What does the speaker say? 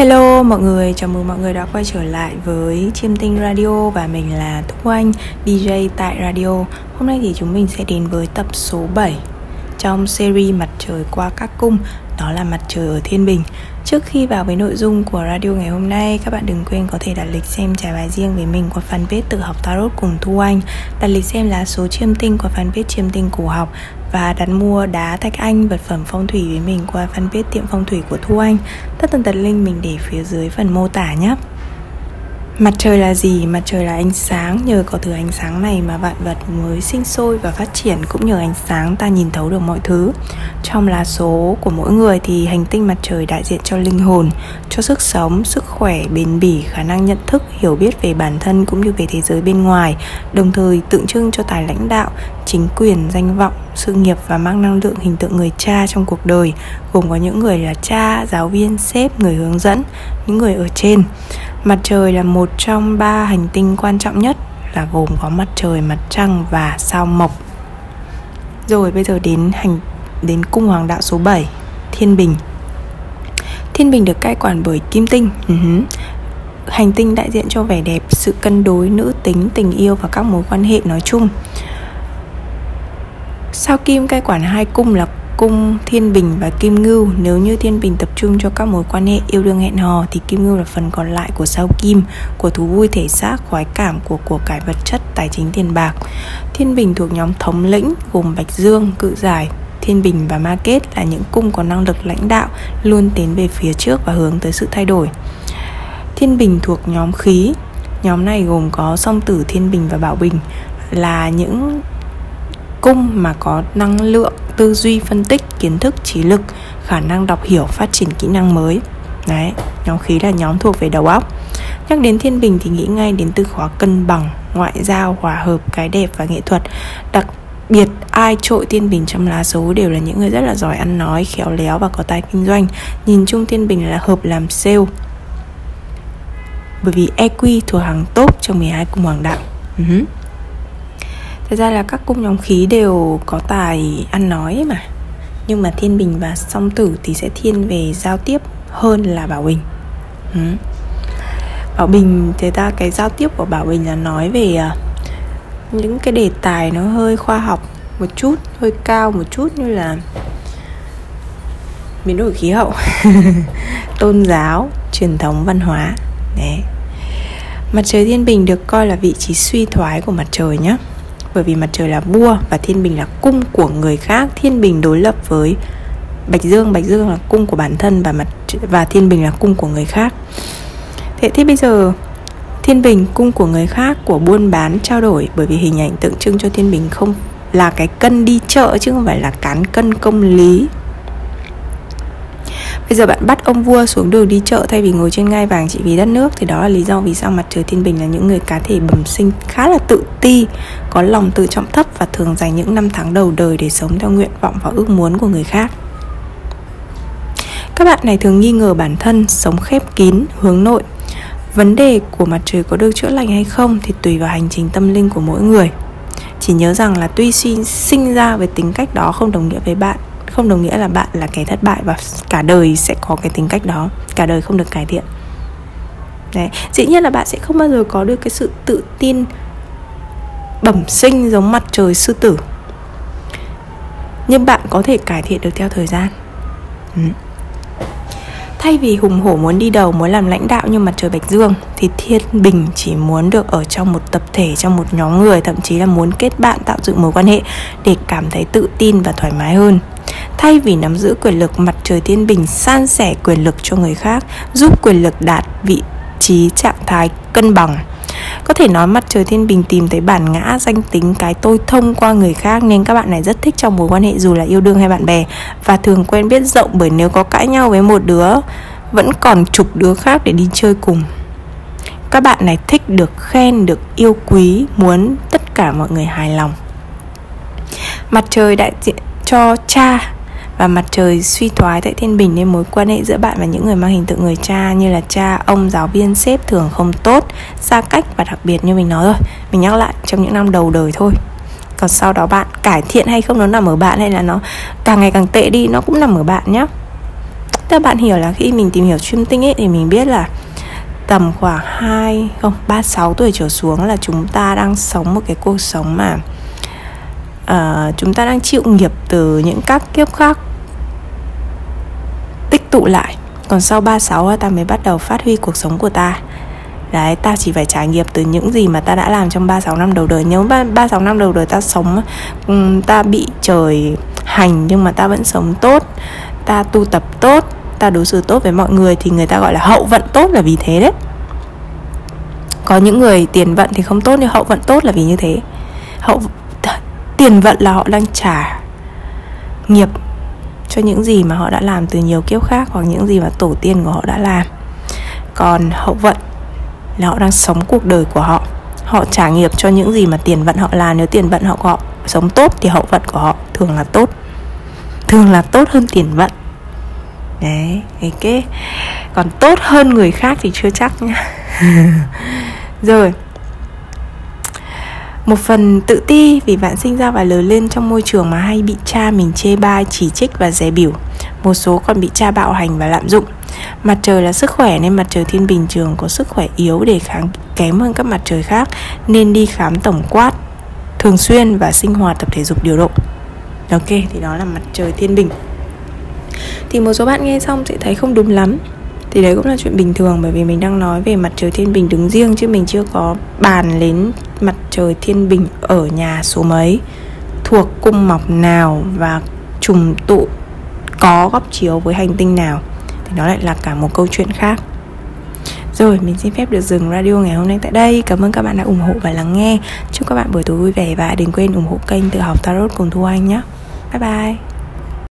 Hello mọi người, chào mừng mọi người đã quay trở lại với Chiêm Tinh Radio và mình là Thu Anh, DJ tại Radio. Hôm nay thì chúng mình sẽ đến với tập số 7 trong series Mặt trời qua các cung, đó là Mặt trời ở Thiên Bình. Trước khi vào với nội dung của radio ngày hôm nay, các bạn đừng quên có thể đặt lịch xem trải bài riêng với mình qua fanpage tự học tarot cùng Thu Anh, đặt lịch xem lá số chiêm tinh qua fanpage chiêm tinh cổ học và đặt mua đá thạch anh vật phẩm phong thủy với mình qua fanpage tiệm phong thủy của Thu Anh. Tất tần tật link mình để phía dưới phần mô tả nhé. Mặt trời là gì? Mặt trời là ánh sáng. Nhờ có thứ ánh sáng này mà vạn vật mới sinh sôi và phát triển Cũng nhờ ánh sáng ta nhìn thấu được mọi thứ. Trong lá số của mỗi người thì hành tinh mặt trời đại diện cho linh hồn Cho sức sống, sức khỏe, bền bỉ, khả năng nhận thức, hiểu biết về bản thân cũng như về thế giới bên ngoài Đồng thời tượng trưng cho tài lãnh đạo, chính quyền, danh vọng, sự nghiệp và mang năng lượng hình tượng người cha trong cuộc đời Gồm có những người là cha, giáo viên, sếp, người hướng dẫn, những người ở trên Mặt trời là một trong ba hành tinh quan trọng nhất là gồm có mặt trời, mặt trăng và sao mộc. Rồi bây giờ đến hành đến cung hoàng đạo số 7, Thiên Bình. Thiên Bình được cai quản bởi Kim Tinh. Uh-huh. Hành tinh đại diện cho vẻ đẹp, sự cân đối, nữ tính, tình yêu và các mối quan hệ nói chung. Sao Kim cai quản hai cung là cung Thiên Bình và Kim Ngưu? Nếu như Thiên Bình tập trung cho các mối quan hệ yêu đương hẹn hò Thì Kim Ngưu là phần còn lại của sao Kim Của thú vui thể xác, khoái cảm của của cải vật chất, tài chính tiền bạc. Thiên Bình thuộc nhóm thống lĩnh gồm Bạch Dương, Cự Giải, Thiên Bình và Ma Kết là những cung có năng lực lãnh đạo Luôn tiến về phía trước và hướng tới sự thay đổi. Thiên Bình thuộc nhóm khí. Nhóm này gồm có song tử Thiên Bình và Bảo Bình Là những cung mà có năng lượng tư duy phân tích, kiến thức, trí lực, khả năng đọc hiểu, phát triển kỹ năng mới. Đấy, nhóm khí là nhóm thuộc về đầu óc. Nhắc đến thiên bình thì nghĩ ngay đến từ khóa cân bằng, ngoại giao, hòa hợp, cái đẹp và nghệ thuật. Đặc biệt, ai trội thiên bình trong lá số đều là những người rất là giỏi ăn nói, khéo léo và có tài kinh doanh. Nhìn chung thiên bình là hợp làm sale. Bởi vì EQ thuộc hàng top trong 12 cung hoàng đạo. Uh-huh. Thật ra là các cung nhóm khí đều có tài ăn nói mà. Nhưng mà thiên bình và song tử thì sẽ thiên về giao tiếp hơn là bảo bình. Ừ. Bảo bình thế ta cái giao tiếp của bảo bình là nói về à, những cái đề tài nó hơi khoa học một chút, hơi cao một chút như là biến đổi khí hậu, tôn giáo, truyền thống văn hóa. Đấy. Mặt trời thiên bình được coi là vị trí suy thoái của mặt trời nhé bởi vì mặt trời là vua và thiên bình là cung của người khác, thiên bình đối lập với bạch dương. Bạch dương là cung của bản thân và mặt và thiên bình là cung của người khác. Thế thì bây giờ, thiên bình, cung của người khác của buôn bán trao đổi, bởi vì hình ảnh tượng trưng cho thiên bình không là cái cân đi chợ chứ không phải là cán cân công lý. Bây giờ bạn bắt ông vua xuống đường đi chợ thay vì ngồi trên ngai vàng chỉ vì đất nước thì đó là lý do vì sao mặt trời thiên bình là những người cá thể bẩm sinh khá là tự ti, có lòng tự trọng thấp và thường dành những năm tháng đầu đời để sống theo nguyện vọng và ước muốn của người khác. Các bạn này thường nghi ngờ bản thân, sống khép kín, hướng nội. Vấn đề của mặt trời có được chữa lành hay không thì tùy vào hành trình tâm linh của mỗi người. Chỉ nhớ rằng là tuy sinh ra với tính cách đó không đồng nghĩa với bạn không đồng nghĩa là bạn là kẻ thất bại và cả đời sẽ có cái tính cách đó. Cả đời không được cải thiện. Đấy. Dĩ nhiên là bạn sẽ không bao giờ có được cái sự tự tin bẩm sinh giống mặt trời sư tử. Nhưng bạn có thể cải thiện được theo thời gian. Ừ. Thay vì hùng hổ muốn đi đầu, muốn làm lãnh đạo như mặt trời Bạch Dương Thì Thiên Bình chỉ muốn được ở trong một tập thể, trong một nhóm người Thậm chí là muốn kết bạn tạo dựng mối quan hệ Để cảm thấy tự tin và thoải mái hơn. Thay vì nắm giữ quyền lực, mặt trời Thiên Bình san sẻ quyền lực cho người khác Giúp quyền lực đạt vị trí trạng thái cân bằng có thể nói mặt trời thiên bình tìm thấy bản ngã, danh tính, cái tôi thông qua người khác nên các bạn này rất thích trong mối quan hệ dù là yêu đương hay bạn bè. Và thường quen biết rộng bởi nếu có cãi nhau với một đứa, vẫn còn chục đứa khác để đi chơi cùng. Các bạn này thích được khen, được yêu quý, muốn tất cả mọi người hài lòng. Mặt trời đại diện cho cha và mặt trời suy thoái tại thiên bình nên mối quan hệ giữa bạn và những người mang hình tượng người cha như là cha ông giáo viên sếp thường không tốt xa cách và đặc biệt như mình nói rồi mình nhắc lại trong những năm đầu đời thôi. Còn sau đó bạn cải thiện hay không nó nằm ở bạn hay là nó càng ngày càng tệ đi nó cũng nằm ở bạn nhé Tức bạn hiểu là khi mình tìm hiểu chiêm tinh ấy thì mình biết là tầm khoảng 2 không 36 tuổi trở xuống là chúng ta đang sống một cái cuộc sống mà uh, chúng ta đang chịu nghiệp từ những các kiếp khác tích tụ lại. Còn sau 36 ta mới bắt đầu phát huy cuộc sống của ta. Đấy, ta chỉ phải trải nghiệm từ những gì mà ta đã làm trong 36 năm đầu đời. Nếu 36 năm đầu đời ta sống Ta bị trời hành nhưng mà ta vẫn sống tốt. Ta tu tập tốt Ta đối xử tốt với mọi người Thì người ta gọi là hậu vận tốt là vì thế đấy. Có những người tiền vận thì không tốt Nhưng hậu vận tốt là vì như thế. Hậu Tiền vận là họ đang trả Nghiệp cho những gì mà họ đã làm từ nhiều kiếp khác hoặc những gì mà tổ tiên của họ đã làm. Còn hậu vận là họ đang sống cuộc đời của họ. Họ trả nghiệp cho những gì mà tiền vận họ làm. Nếu tiền vận họ họ sống tốt thì hậu vận của họ thường là tốt. Thường là tốt hơn tiền vận. Đấy, cái cái còn tốt hơn người khác thì chưa chắc nha rồi một phần tự ti vì bạn sinh ra và lớn lên trong môi trường mà hay bị cha mình chê bai, chỉ trích và dè biểu. Một số còn bị cha bạo hành và lạm dụng. Mặt trời là sức khỏe nên mặt trời thiên bình thường có sức khỏe yếu để kháng kém hơn các mặt trời khác nên đi khám tổng quát thường xuyên và sinh hoạt tập thể dục điều độ. Ok, thì đó là mặt trời thiên bình. Thì một số bạn nghe xong sẽ thấy không đúng lắm thì đấy cũng là chuyện bình thường, bởi vì mình đang nói về mặt trời thiên bình đứng riêng, chứ mình chưa có bàn đến mặt trời thiên bình ở nhà số mấy, thuộc cung mọc nào và trùng tụ có góc chiếu với hành tinh nào. Thì nó lại là cả một câu chuyện khác. Rồi, mình xin phép được dừng radio ngày hôm nay tại đây. Cảm ơn các bạn đã ủng hộ và lắng nghe. Chúc các bạn buổi tối vui vẻ Và đừng quên ủng hộ kênh tự học Tarot cùng Thu Anh nhé. Bye bye.